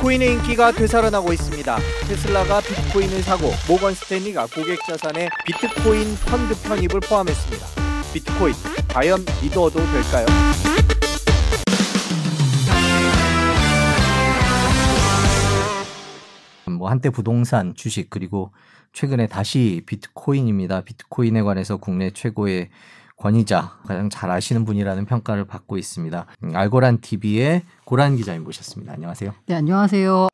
비트코인의 인기가 되살아나고 있습니다. 테슬라가 비트코인을 사고 모건 스탠리가 고객 자산에 비트코인 펀드 편입을 포함했습니다. 비트코인 과연 믿어도 될까요? 뭐 한때 부동산, 주식 그리고 최근에 다시 비트코인입니다. 비트코인에 관해서 국내 최고의 권위자 가장 잘 아시는 분이라는 평가를 받고 있습니다. 음, 알고란 TV의 고란 기자님 모셨습니다. 안녕하세요. 네, 안녕하세요.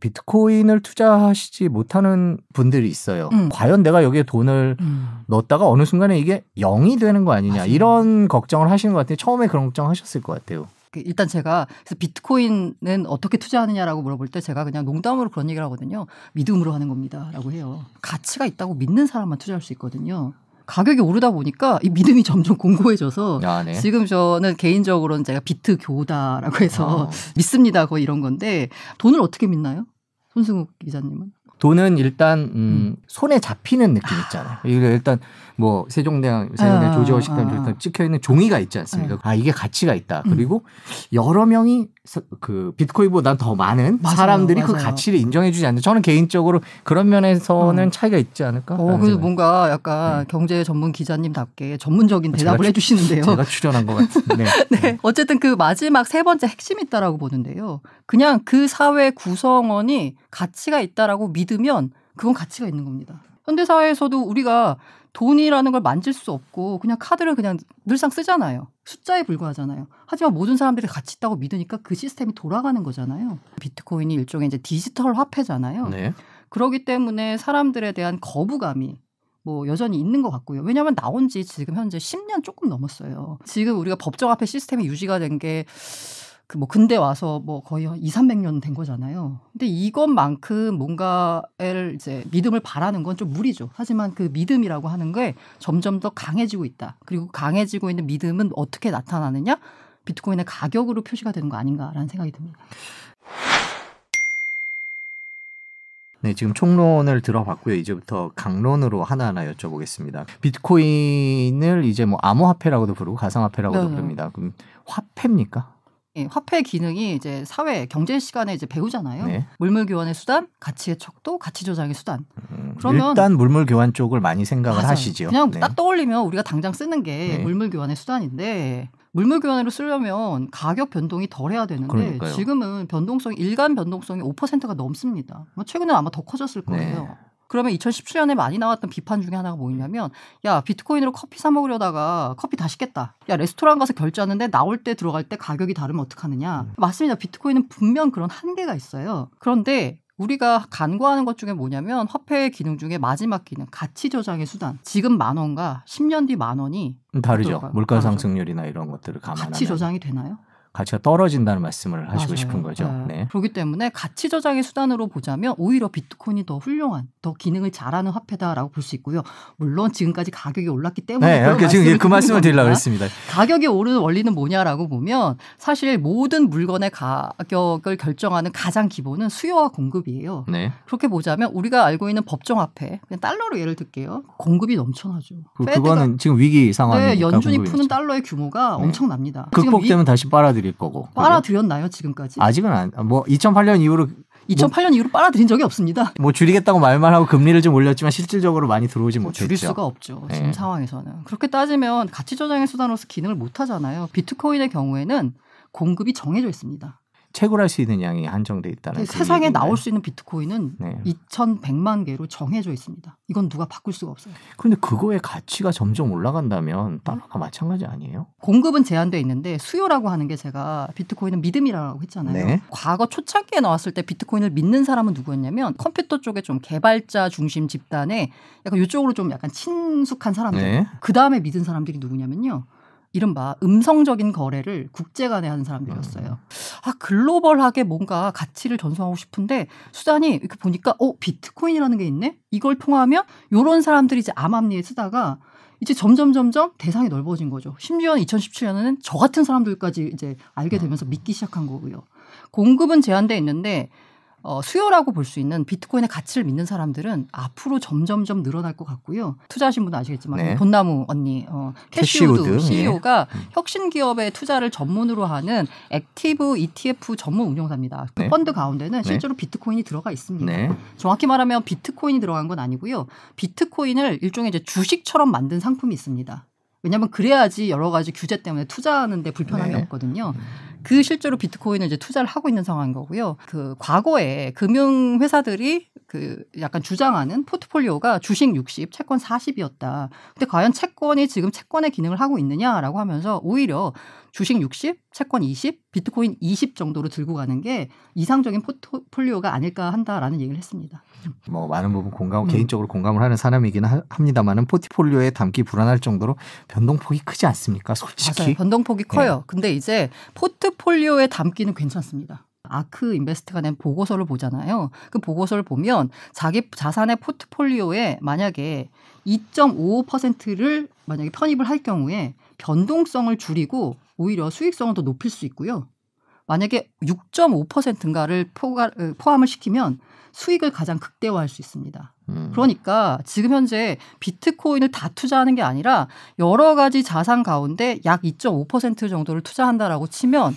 비트코인을 투자하시지 못하는 분들이 있어요. 음. 과연 내가 여기에 돈을 음. 넣었다가 어느 순간에 이게 0이 되는 거 아니냐 맞아요. 이런 걱정을 하시는 것 같아요. 처음에 그런 걱정 하셨을 것 같아요. 그 일단 제가 그래서 비트코인은 어떻게 투자하느냐라고 물어볼 때 제가 그냥 농담으로 그런 얘기를 하거든요. 믿음으로 하는 겁니다라고 해요. 가치가 있다고 믿는 사람만 투자할 수 있거든요. 가격이 오르다 보니까 이 믿음이 점점 공고해져서 아, 네. 지금 저는 개인적으로는 제가 비트 교다라고 해서 어. 믿습니다 거의 이런 건데 돈을 어떻게 믿나요? 손승욱 기자님은? 돈은 일단 음, 음. 손에 잡히는 느낌 있잖아요. 이게 일단 뭐 세종대왕 세종대왕 아, 조지호 식당 아, 아. 이렇게 찍혀 있는 종이가 있지 않습니까? 네. 아 이게 가치가 있다. 음. 그리고 여러 명이 서- 그 비트코인보다 더 많은 맞아요, 사람들이 그 맞아요. 가치를 인정해주지 않는. 저는 개인적으로 그런 면에서는 음. 차이가 있지 않을까? 어, 그래서 생각이 뭔가 약간 네. 경제 전문 기자님답게 전문적인 제가 대답을 주- 해주시는데요. 제가 출연한 것 같은데. 네. 어쨌든 그 마지막 세 번째 핵심이 있다라고 보는데요. 그냥 그 사회 구성원이 가치가 있다라고 믿 으면 그건 가치가 있는 겁니다. 현대 사회에서도 우리가 돈이라는 걸 만질 수 없고 그냥 카드를 그냥 늘상 쓰잖아요. 숫자에 불과하잖아요. 하지만 모든 사람들이 가치 있다고 믿으니까 그 시스템이 돌아가는 거잖아요. 비트코인이 일종의 이제 디지털 화폐잖아요. 네. 그러기 때문에 사람들에 대한 거부감이 뭐 여전히 있는 것 같고요. 왜냐하면 나온 지 지금 현재 10년 조금 넘었어요. 지금 우리가 법정 화폐 시스템이 유지가 된게 그 뭐 근대 와서 뭐 거의 한 2, 300년 된 거잖아요. 근데 이것만큼 뭔가를 이제 믿음을 바라는 건 좀 무리죠. 하지만 그 믿음이라고 하는 게 점점 더 강해지고 있다. 그리고 강해지고 있는 믿음은 어떻게 나타나느냐? 비트코인의 가격으로 표시가 되는 거 아닌가라는 생각이 듭니다. 네, 지금 총론을 들어봤고요. 이제부터 강론으로 하나하나 여쭤보겠습니다. 비트코인을 이제 뭐 암호화폐라고도 부르고 가상화폐라고도 네, 네. 부릅니다. 그럼 화폐입니까? 예, 화폐 기능이 이제 사회 경제 시간에 이제 배우잖아요. 네. 물물 교환의 수단, 가치의 척도, 가치 조장의 수단. 음, 그러면- 일단 물물 교환 쪽을 많이 생각을 맞아요. 하시죠. 그냥 네. 딱 떠올리면 우리가 당장 쓰는 게 네. 물물 교환의 수단인데 물물 교환으로 쓰려면 가격 변동이 덜해야 되는데 그러니까요. 지금은 변동성 일간 변동성이 5%가 넘습니다. 뭐 최근에 아마 더 커졌을 거예요. 네. 그러면 2017년에 많이 나왔던 비판 중에 하나가 뭐냐면 야 비트코인으로 커피 사 먹으려다가 커피 다 시켰다. 야 레스토랑 가서 결제하는데 나올 때 들어갈 때 가격이 다르면 어떡하느냐. 음. 맞습니다. 비트코인은 분명 그런 한계가 있어요. 그런데 우리가 간과하는 것 중에 뭐냐면 화폐의 기능 중에 마지막 기능 가치 저장의 수단. 지금 만 원과 10년 뒤 만 원이 다르죠. 물가. 상승률이나 이런 것들을 감안하면 가치 저장이 되나요? 가치가 떨어진다는 말씀을 하시고 맞아요. 싶은 거죠. 네. 네. 그렇기 때문에 가치 저장의 수단으로 보자면 오히려 비트코인이 더 훌륭한, 더 기능을 잘하는 화폐다라고 볼 수 있고요. 물론 지금까지 가격이 올랐기 때문에 네, 이렇게 지금 말씀을 그 말씀을 드리려고. 했습니다. 가격이 오르는 원리는 뭐냐라고 보면 사실 모든 물건의 가격을 결정하는 가장 기본은 수요와 공급이에요. 네. 그렇게 보자면 우리가 알고 있는 법정화폐, 그냥 달러로 예를 들게요. 공급이 넘쳐나죠. 그, 그거는 지금 위기 상황이니까 네, 연준이. 푸는 달러의 규모가 네. 엄청납니다. 지금 이- 극복되면 다시 빨아들 일 거고. 그죠? 빨아들였나요 지금까지? 아직은 안, 뭐 2008년 이후로 2008년 이후로 빨아들인 적이 없습니다. 뭐 줄이겠다고 말만 하고 금리를 좀 올렸지만 실질적으로 많이 들어오지 못했죠. 줄일 수가 없죠. 지금 네. 상황에서는. 그렇게 따지면 가치 저장의 수단으로서 기능을 못 하잖아요. 비트코인의 경우에는 공급이 정해져 있습니다. 채굴할 수 있는 양이 한정돼 있다는 그 세상에 얘기인가요? 나올 수 있는 비트코인은 네. 2,100만 개로 정해져 있습니다. 이건 누가 바꿀 수가 없어요. 그런데 그거의 가치가 점점 올라간다면 달러가 마찬가지 아니에요? 공급은 제한돼 있는데 수요라고 하는 게 제가 비트코인은 믿음이라고 했잖아요. 네. 과거 초창기에 나왔을 때 비트코인을 믿는 사람은 누구였냐면 컴퓨터 쪽에 좀 개발자 중심 집단에 약간 이쪽으로 좀 약간 친숙한 사람들. 네. 그 다음에 믿은 사람들이 누구냐면요. 이른바 음성적인 거래를 국제 간에 하는 사람들이었어요. 아, 글로벌하게 뭔가 가치를 전송하고 싶은데 수단이 이렇게 보니까 어, 비트코인이라는 게 있네? 이걸 통하면 요런 사람들이 이제 암암리에 쓰다가 이제 점점 점점 대상이 넓어진 거죠. 심지어는 2017년에는 저 같은 사람들까지 이제 알게 되면서 믿기 시작한 거고요. 공급은 제한돼 있는데 어, 수요라고 볼 수 있는 비트코인의 가치를 믿는 사람들은 앞으로 점점점 늘어날 것 같고요. 투자하신 분은 아시겠지만 네. 돈나무 언니 어, 캐시우드, 캐시우드 CEO가 예. 혁신 기업의 투자를 전문으로 하는 active ETF 전문 운용사입니다. 그 네. 펀드 가운데는 네. 실제로 비트코인이 들어가 있습니다. 네. 정확히 말하면 비트코인이 들어간 건 아니고요. 비트코인을 일종의 이제 주식처럼 만든 상품이 있습니다. 왜냐하면 그래야지 여러 가지 규제 때문에 투자하는데 불편함이 네. 없거든요. 그 실제로 비트코인을 이제 투자를 하고 있는 상황인 거고요. 그 과거에 금융 회사들이 그 약간 주장하는 포트폴리오가 주식 60, 채권 40이었다. 근데 과연 채권이 지금 채권의 기능을 하고 있느냐라고 하면서 오히려 주식 60, 채권 20, 비트코인 20 정도로 들고 가는 게 이상적인 포트폴리오가 아닐까 한다라는 얘기를 했습니다. 뭐 많은 부분 공감 음. 개인적으로 공감을 하는 사람이긴 하- 합니다만은 포트폴리오에 담기 불안할 정도로 변동폭이 크지 않습니까? 솔직히. 맞아요. 변동폭이 커요. 네. 근데 이제 포트폴리오에 담기는 괜찮습니다. 아크 인베스트가 낸 보고서를 보잖아요. 그 보고서를 보면 자기 자산의 포트폴리오에 만약에 2.55%를 만약에 편입을 할 경우에 변동성을 줄이고 오히려 수익성을 더 높일 수 있고요. 만약에 6.5%인가를 포함을 시키면 수익을 가장 극대화할 수 있습니다. 음. 그러니까 지금 현재 비트코인을 다 투자하는 게 아니라 여러 가지 자산 가운데 약 2.5% 정도를 투자한다라고 치면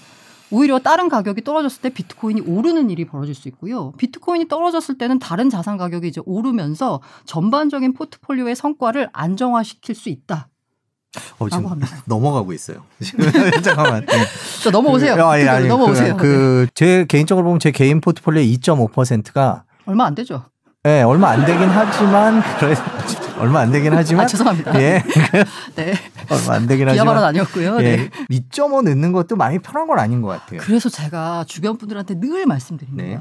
오히려 다른 가격이 떨어졌을 때 비트코인이 오르는 일이 벌어질 수 있고요. 비트코인이 떨어졌을 때는 다른 자산 가격이 이제 오르면서 전반적인 포트폴리오의 성과를 안정화시킬 수 있다. 어, 지금 합니다. 넘어가고 있어요. 잠깐만. 네. 자, 넘어오세요. 그, 아니, 아니, 넘어오세요. 그, 제 개인적으로 보면 제 개인 포트폴리오 2.5%가 얼마 안 되죠? 예, 얼마 안 되긴 하지만 그래 얼마 안 되긴 하지만 아, 죄송합니다. 예. 네. 얼마 안 되긴 비하 하지만 아니었고요. 네. 예. 2.5 넣는 것도 많이 편한 건 아닌 것 같아요. 그래서 제가 주변 분들한테 늘 말씀드립니다. 네.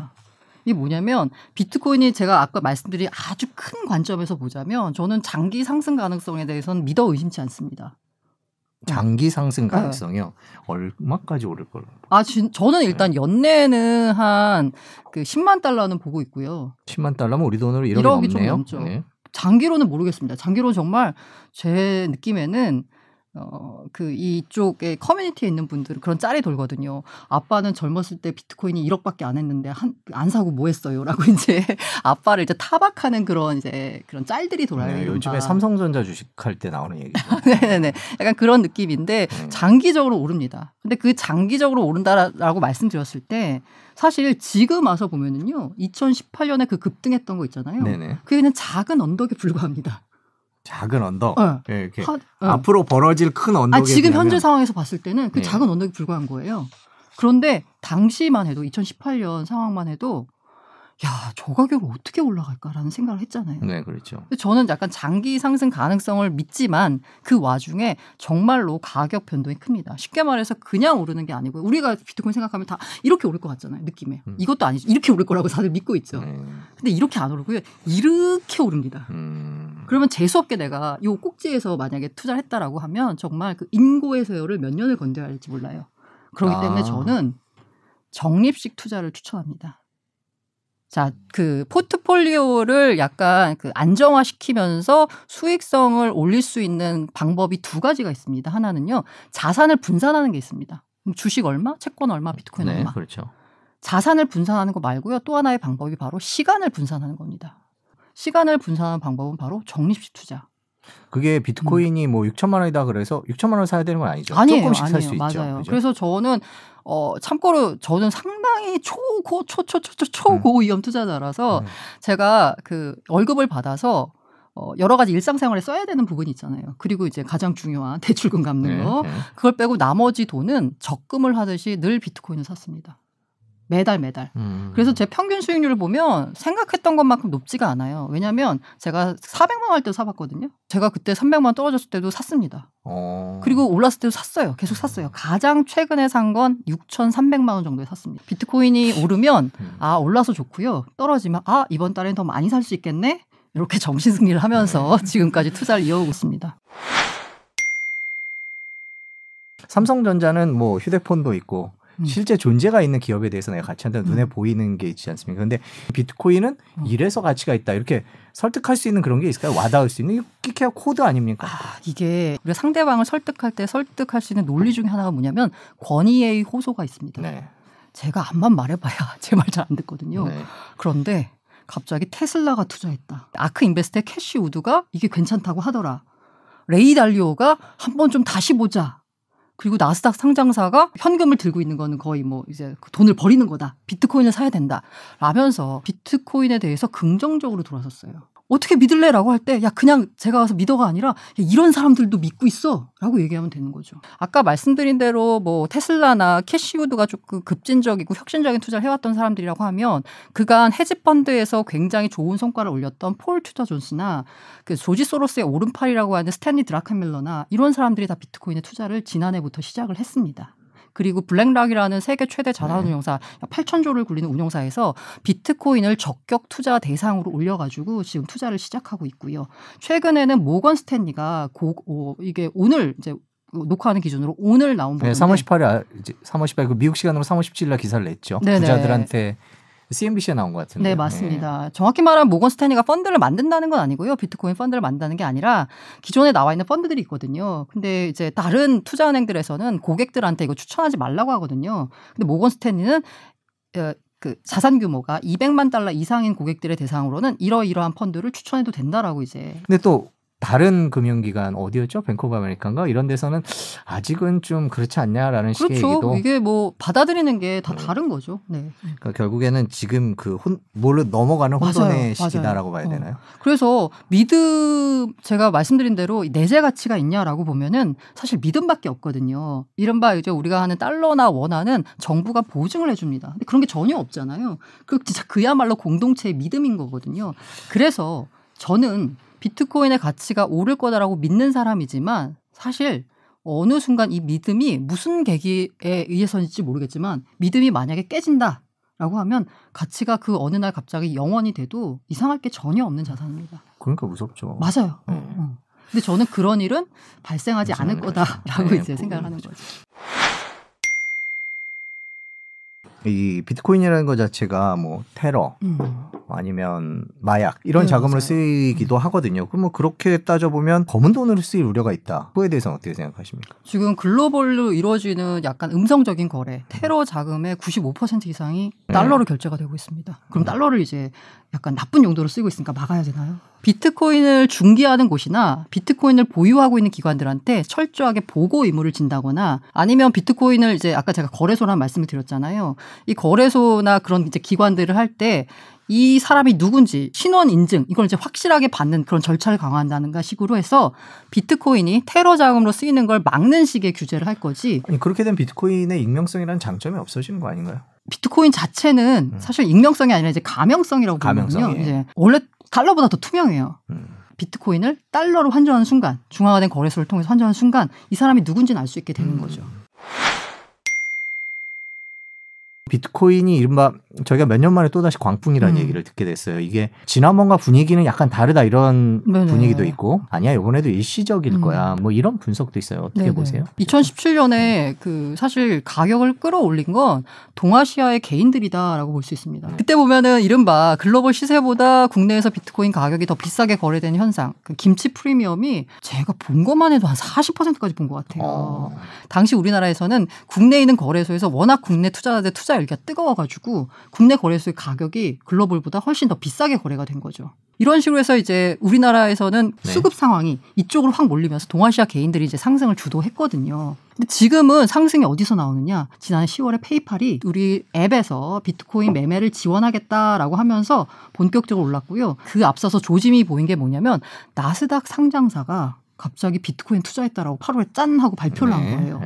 이게 뭐냐면 비트코인이 제가 아까 말씀드린 아주 큰 관점에서 보자면 저는 장기 상승 가능성에 대해서는 믿어 의심치 않습니다. 장기 네. 상승 가능성이요. 얼마까지 오를 걸로? 아, 진, 저는 일단 연내는 한 그 10만 달러는 보고 있고요. 10만 달러면 우리 돈으로 1억이, 1억이 좀 넘네요. 넘죠. 네. 장기로는 모르겠습니다. 장기로 정말 제 느낌에는 어, 그 이쪽에 커뮤니티에 있는 분들은 그런 짤이 돌거든요. 아빠는 젊었을 때 비트코인이 1억밖에 안 했는데 한, 안 사고 뭐 했어요? 라고 이제 아빠를 이제 타박하는 그런 이제 그런 짤들이 돌아요. 네. 요즘에 삼성전자 주식할 때 나오는 얘기죠. 네네네. 약간 그런 느낌인데 네. 장기적으로 오릅니다. 근데 그 장기적으로 오른다라고 말씀드렸을 때 사실 지금 와서 보면은요. 2018년에 그 급등했던 거 있잖아요. 네네. 그게 그냥 작은 언덕에 불과합니다. 작은 언덕. 어. 예, 이렇게 하- 어. 앞으로 벌어질 큰 언덕에 아, 지금 비하면 현재 상황에서 봤을 때는 그 네. 작은 언덕에 불과한 거예요. 그런데 당시만 해도 2018년 상황만 해도 야, 저 가격을 어떻게 올라갈까라는 생각을 했잖아요. 네, 그렇죠. 저는 약간 장기 상승 가능성을 믿지만 그 와중에 정말로 가격 변동이 큽니다. 쉽게 말해서 그냥 오르는 게 아니고 우리가 비트코인 생각하면 다 이렇게 오를 것 같잖아요. 느낌에. 음. 이것도 아니죠. 이렇게 오를 거라고 다들 믿고 있죠. 네. 근데 이렇게 안 오르고요. 이렇게 오릅니다. 음. 그러면 재수없게 내가 요 꼭지에서 만약에 투자를 했다라고 하면 정말 그 인고의 세월을 몇 년을 건져야 할지 몰라요. 그렇기 아. 때문에 저는 적립식 투자를 추천합니다. 자, 그 포트폴리오를 약간 그 안정화시키면서 수익성을 올릴 수 있는 방법이 두 가지가 있습니다. 하나는요, 자산을 분산하는 게 있습니다. 주식 얼마, 채권 얼마, 비트코인 네, 얼마. 그렇죠. 자산을 분산하는 거 말고요. 또 하나의 방법이 바로 시간을 분산하는 겁니다. 시간을 분산하는 방법은 바로 적립식 투자. 그게 비트코인이 뭐 6천만 원이다 그래서 6천만 원 사야 되는 건 아니죠. 음. 아니에요, 조금씩 살. 수 있죠. 맞아요. 그죠? 그래서 저는 어 참고로 저는 상당히 초고 초초초초 초고 위험 투자자라서 음. 제가 그 월급을 받아서 어 여러 가지 일상생활에 써야 되는 부분이 있잖아요. 그리고 이제 가장 중요한 대출금 갚는 네, 거 네. 그걸 빼고 나머지 돈은 적금을 하듯이 늘 비트코인을 샀습니다. 매달 매달. 음. 그래서 제 평균 수익률을 보면 생각했던 것만큼 높지가 않아요. 왜냐하면 제가 400만 원할때 사봤거든요. 제가 그때 300만 원 떨어졌을 때도 샀습니다. 어. 그리고 올랐을 때도 샀어요. 계속 샀어요. 가장 최근에 산 건 6,300만 원 정도에 샀습니다. 비트코인이 오르면 음. 아 올라서 좋고요. 떨어지면 아 이번 달엔 더 많이 살 수 있겠네. 이렇게 정신 승리를 하면서 네. 지금까지 투자를 이어오고 있습니다. 삼성전자는 뭐 휴대폰도 있고 음. 실제 존재가 있는 기업에 대해서 내가 가치 한다 눈에 음. 보이는 게 있지 않습니까? 근데 비트코인은 음. 이래서 가치가 있다 이렇게 설득할 수 있는 그런 게 있을까요? 와닿을 수 있는 이게 코드 아닙니까? 아 이게 우리가 상대방을 설득할 때 설득할 수 있는 논리 중에 하나가 뭐냐면 권위의 호소가 있습니다. 네. 제가 암만 말해봐야 제 말 잘 안 듣거든요. 네. 그런데 갑자기 테슬라가 투자했다. 아크 인베스트의 캐시 우드가 이게 괜찮다고 하더라. 레이 달리오가 한번 좀 다시 보자. 그리고 나스닥 상장사가 현금을 들고 있는 거는 거의 뭐 이제 그 돈을 버리는 거다. 비트코인을 사야 된다. 라면서 비트코인에 대해서 긍정적으로 돌아섰어요. 어떻게 믿을래라고 할 때 야 그냥 제가 와서 믿어가 아니라 야, 이런 사람들도 믿고 있어라고 얘기하면 되는 거죠. 아까 말씀드린 대로 뭐 테슬라나 캐시우드가 조금 급진적이고 혁신적인 투자를 해왔던 사람들이라고 하면 그간 헤지 펀드에서 굉장히 좋은 성과를 올렸던 폴 튜더 존스나 그 조지 소로스의 오른팔이라고 하는 스탠리 드러켄밀러나 이런 사람들이 다 비트코인에 투자를 지난해부터 시작을 했습니다. 그리고 블랙락이라는 세계 최대 자산 네. 운용사 8천조를 굴리는 운용사에서 비트코인을 적격 투자 대상으로 올려가지고 지금 투자를 시작하고 있고요. 최근에는 모건 스탠리가 고, 오, 이게 오늘 이제 녹화하는 기준으로 오늘 나온 네, 부분인데 3월 18일, 이제 3월 18일 그 미국 시간으로 3월 17일 날 기사를 냈죠. 네네. 부자들한테 CNBC에 나온 것 같은데. 네, 맞습니다. 정확히 말하면 모건 스탠리가 펀드를 만든다는 건 아니고요. 비트코인 펀드를 만든다는 게 아니라 기존에 나와 있는 펀드들이 있거든요. 근데 이제 다른 투자 은행들에서는 고객들한테 이거 추천하지 말라고 하거든요. 근데 모건 스탠리는 어, 그 자산 규모가 200만 달러 이상인 고객들의 대상으로는 이러이러한 펀드를 추천해도 된다라고 이제 근데 또 다른 금융기관 어디였죠? 뱅크 오브 아메리칸가 이런 데서는 아직은 좀 그렇지 않냐라는 식의 그렇죠. 얘기도 이게 뭐 받아들이는 게다 네. 다른 거죠. 네. 그러니까 결국에는 지금 그 혼, 뭘로 넘어가는. 혼돈의 맞아요. 시기다라고 봐야 어. 되나요? 그래서 믿음 제가 말씀드린 대로 내재 가치가 있냐라고 보면은 사실 믿음밖에 없거든요. 이른바 이제 우리가 하는 달러나 원화는 정부가 보증을 해줍니다. 근데 그런 게 전혀 없잖아요. 그 진짜 그야말로 공동체의 믿음인 거거든요. 그래서 저는 비트코인의 가치가 오를 거다라고 믿는 사람이지만 사실 어느 순간 이 믿음이 무슨 계기에 의해서인지 모르겠지만 믿음이 만약에 깨진다. 라고 하면 가치가 그 어느 날 갑자기 영원이 돼도 이상할 게 전혀 없는 자산입니다. 그러니까 무섭죠. 맞아요. 네. 어, 어. 근데 저는 그런 일은 발생하지 않을 거다라고. 네, 이제 생각을 하는 거죠. 이 비트코인이라는 것 자체가 뭐 테러 음. 아니면 마약 이런 네, 자금으로 맞아요. 쓰이기도 하거든요. 그럼 뭐 그렇게 따져보면 검은 돈으로 쓰일 우려가 있다. 그거에 대해서는 어떻게 생각하십니까? 지금 글로벌로 이루어지는 약간 음성적인 거래, 테러 자금의 95% 이상이 네. 달러로 결제가 되고 있습니다. 그럼 달러를 이제 약간 나쁜 용도로 쓰고 있으니까 막아야 되나요? 비트코인을 중개하는 곳이나 비트코인을 보유하고 있는 기관들한테 철저하게 보고 의무를 진다거나 아니면 비트코인을 이제 아까 제가 거래소라는 말씀을 드렸잖아요. 이 거래소나 그런 이제 기관들을 할 때 이 사람이 누군지 신원 인증 이걸 이제 확실하게 받는 그런 절차를 강화한다는가 식으로 해서 비트코인이 테러 자금으로 쓰이는 걸 막는 식의 규제를 할 거지 아니, 그렇게 된 비트코인의 익명성이라는 장점이 없어지는 거 아닌가요? 비트코인 자체는 음. 사실 익명성이 아니라 이제 가명성이라고 보거든요. 가명성이에요. 이제 원래 달러보다 더 투명해요. 음. 비트코인을 달러로 환전하는 순간, 중앙화된 거래소를 통해서 환전하는 순간 이 사람이 누군지는 알 수 있게 되는 음. 거죠. 비트코인이 이른바 저희가 몇 년 만에 또다시 광풍이라는 음. 얘기를 듣게 됐어요. 이게 지난번과 분위기는 약간 다르다 이런 네네. 분위기도 있고 아니야 이번에도 일시적일 음. 거야 뭐 이런 분석도 있어요. 어떻게 네네. 보세요? 2017년에 그 사실 가격을 끌어올린 건 동아시아의 개인들이다라고 볼 수 있습니다. 네. 그때 보면은 이른바 글로벌 시세보다 국내에서 비트코인 가격이 더 비싸게 거래되는 현상, 그 김치 프리미엄이 제가 본 것만 해도 한 40%까지 본 것 같아요. 어. 당시 우리나라에서는 국내에 있는 거래소에서 워낙 국내 투자자들 투자 열기가 뜨거워가지고 국내 거래소의 가격이 글로벌보다 훨씬 더 비싸게 거래가 된 거죠. 이런 식으로 해서 이제 우리나라에서는 네. 수급 상황이 이쪽으로 확 몰리면서 동아시아 개인들이 이제 상승을 주도했거든요. 근데 지금은 상승이 어디서 나오느냐? 지난해 10월에 페이팔이 우리 앱에서 비트코인 매매를 지원하겠다라고 하면서 본격적으로 올랐고요. 그 앞서서 조짐이 보인 게 뭐냐면 나스닥 상장사가 갑자기 비트코인 투자했다라고 8월에 짠 하고 발표를 한 네, 거예요.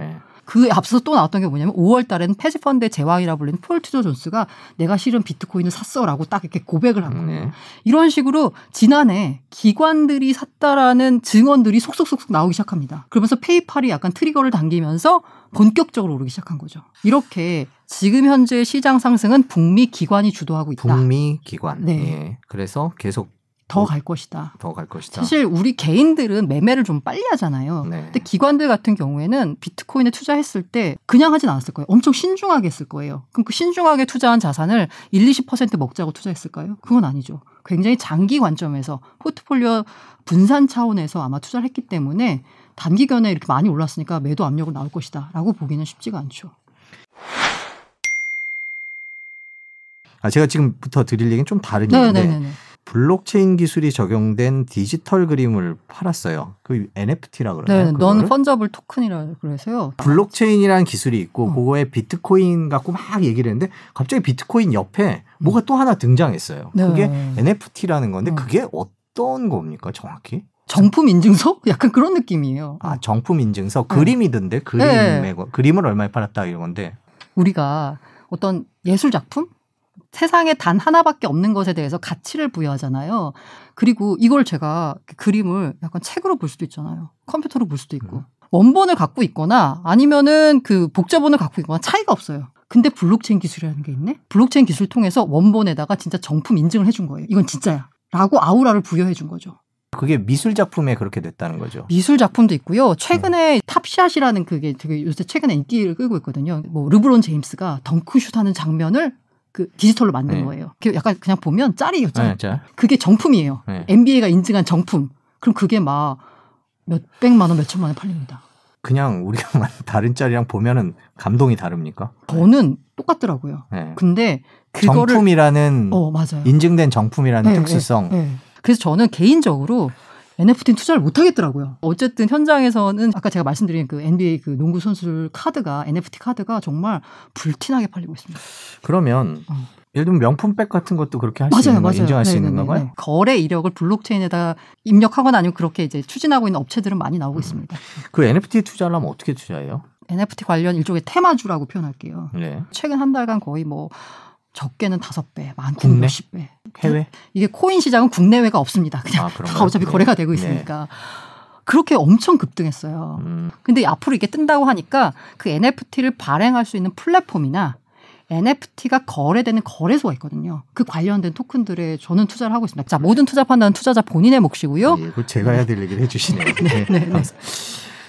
네. 그 앞서 또 나왔던 게 뭐냐면 5월 달에는 헤지펀드의 제왕이라 불리는 폴 튜더 존스가 내가 실은 비트코인을 샀어라고 딱 이렇게 고백을 한 거예요. 네. 이런 식으로 지난해 기관들이 샀다라는 증언들이 속속속속 나오기 시작합니다. 그러면서 페이팔이 약간 trigger를 당기면서 본격적으로 오르기 시작한 거죠. 이렇게 지금 현재 시장 상승은 북미 기관이 주도하고 있다. 북미 기관. 네. 예. 그래서 계속 더 갈 것이다. 더 갈 것이다. 사실 우리 개인들은 매매를 좀 빨리 하잖아요. 네. 근데 기관들 같은 경우에는 비트코인에 투자했을 때 그냥 하진 않았을 거예요. 엄청 신중하게 했을 거예요. 그럼 그 신중하게 투자한 자산을 1, 20% 먹자고 투자했을까요? 그건 아니죠. 굉장히 장기 관점에서 포트폴리오 분산 차원에서 아마 투자를 했기 때문에 단기간에 이렇게 많이 올랐으니까 매도 압력을 나올 것이다 라고 보기는 쉽지가 않죠. 아, 제가 지금부터 드릴 얘기는 좀 다른 얘기인데 네네네. 블록체인 기술이 적용된 디지털 그림을 팔았어요. 그 NFT라 그러나요? 네, non? fungible token이라 그래서요. 블록체인이라는 기술이 있고 어. 그거에 비트코인 갖고 막 얘기를 했는데 갑자기 비트코인 옆에 뭐가 또 하나 등장했어요. 네. 그게 NFT라는 건데 어. 그게 어떤 겁니까 정확히? 정품 인증서? 약간 그런 느낌이에요. 아 정품 인증서 네. 그림이던데 그림에 네. 거- 그림을 얼마에 팔았다 이런 건데 우리가 어떤 예술 작품 세상에 단 하나밖에 없는 것에 대해서 가치를 부여하잖아요. 그리고 이걸 제가 그 그림을 약간 책으로 볼 수도 있잖아요. 컴퓨터로 볼 수도 있고. 음. 원본을 갖고 있거나 아니면은 그 복제본을 갖고 있거나 차이가 없어요. 근데 블록체인 기술이라는 게 있네? 블록체인 기술 통해서 원본에다가 진짜 정품 인증을 해준 거예요. 이건 진짜야. 라고 아우라를 부여해 준 거죠. 그게 미술 작품에 그렇게 됐다는 거죠. 미술 작품도 있고요. 네. 최근에 탑샷이라는 그게 되게 요새 최근에 인기를 끌고 있거든요. 뭐 르브론 제임스가 덩크슛 하는 장면을 그 디지털로 만든 네. 거예요. 그 약간 그냥 보면 짤이에요, 짤. 네, 자, 그게 정품이에요. 네. NBA가 인증한 정품. 그럼 그게 막 몇백만 원, 몇천만 원 팔립니다. 그냥 우리가 만- 다른 짤이랑 보면은 감동이 다릅니까? 저는 똑같더라고요. 네. 근데 그거를 정품이라는 어 맞아요. 인증된 정품이라는 네, 특수성. 네, 네. 그래서 저는 개인적으로 NFT 투자를 못 하겠더라고요. 어쨌든 현장에서는 아까 제가 말씀드린 그 NBA 그 농구 선수들 카드가 NFT 카드가 정말 불티나게 팔리고 있습니다. 그러면 어. 예를 들면 명품백 같은 것도 그렇게 할 수 있는 거 맞아요. 인정할 수 네, 있는 건가요? 네. 거래 이력을 블록체인에다 입력하거나 아니면 그렇게 이제 추진하고 있는 업체들은 많이 음. 나오고 있습니다. 그 NFT 투자하려면 어떻게 투자해요? NFT 관련 일종의 테마주라고 표현할게요. 네. 최근 한 달간 거의 뭐 적게는 다섯 배, 많게는 국내? 몇십 배. 해외? 이게 코인 시장은 국내외가 없습니다. 그냥 아, 다? 어차피 네. 거래가 되고 네. 있으니까. 그렇게 엄청 급등했어요. 음, 근데 앞으로 이게 뜬다고 하니까 그 NFT를 발행할 수 있는 플랫폼이나 NFT가 거래되는 거래소가 있거든요. 그 관련된 토큰들에 저는 투자를 하고 있습니다. 자, 모든 투자 판단은 투자자 본인의 몫이고요. 예, 그걸 제가 해야 될 얘기를 해주시네요. 네, 네, 네. 감사-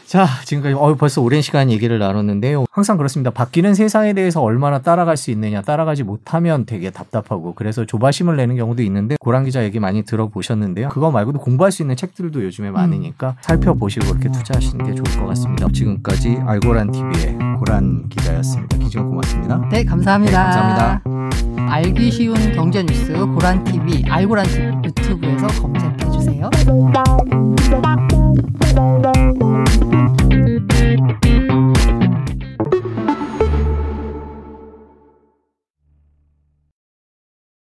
자, 지금까지 어, 벌써 오랜 시간 얘기를 나눴는데요. 항상 그렇습니다. 바뀌는 세상에 대해서 얼마나 따라갈 수 있느냐, 따라가지 못하면 되게 답답하고 그래서 조바심을 내는 경우도 있는데 고란 기자 얘기 많이 들어보셨는데요. 그거 말고도 공부할 수 있는 책들도 요즘에 많으니까 살펴보시고 그렇게 투자하시는 게 좋을 것 같습니다. 지금까지 알고란 TV의 고란 기자였습니다. 기증 고맙습니다. 네, 감사합니다. 네, 감사합니다. 알기 쉬운 경제 뉴스 고란 TV, 알고란 TV 유튜브에서 검색해 주세요.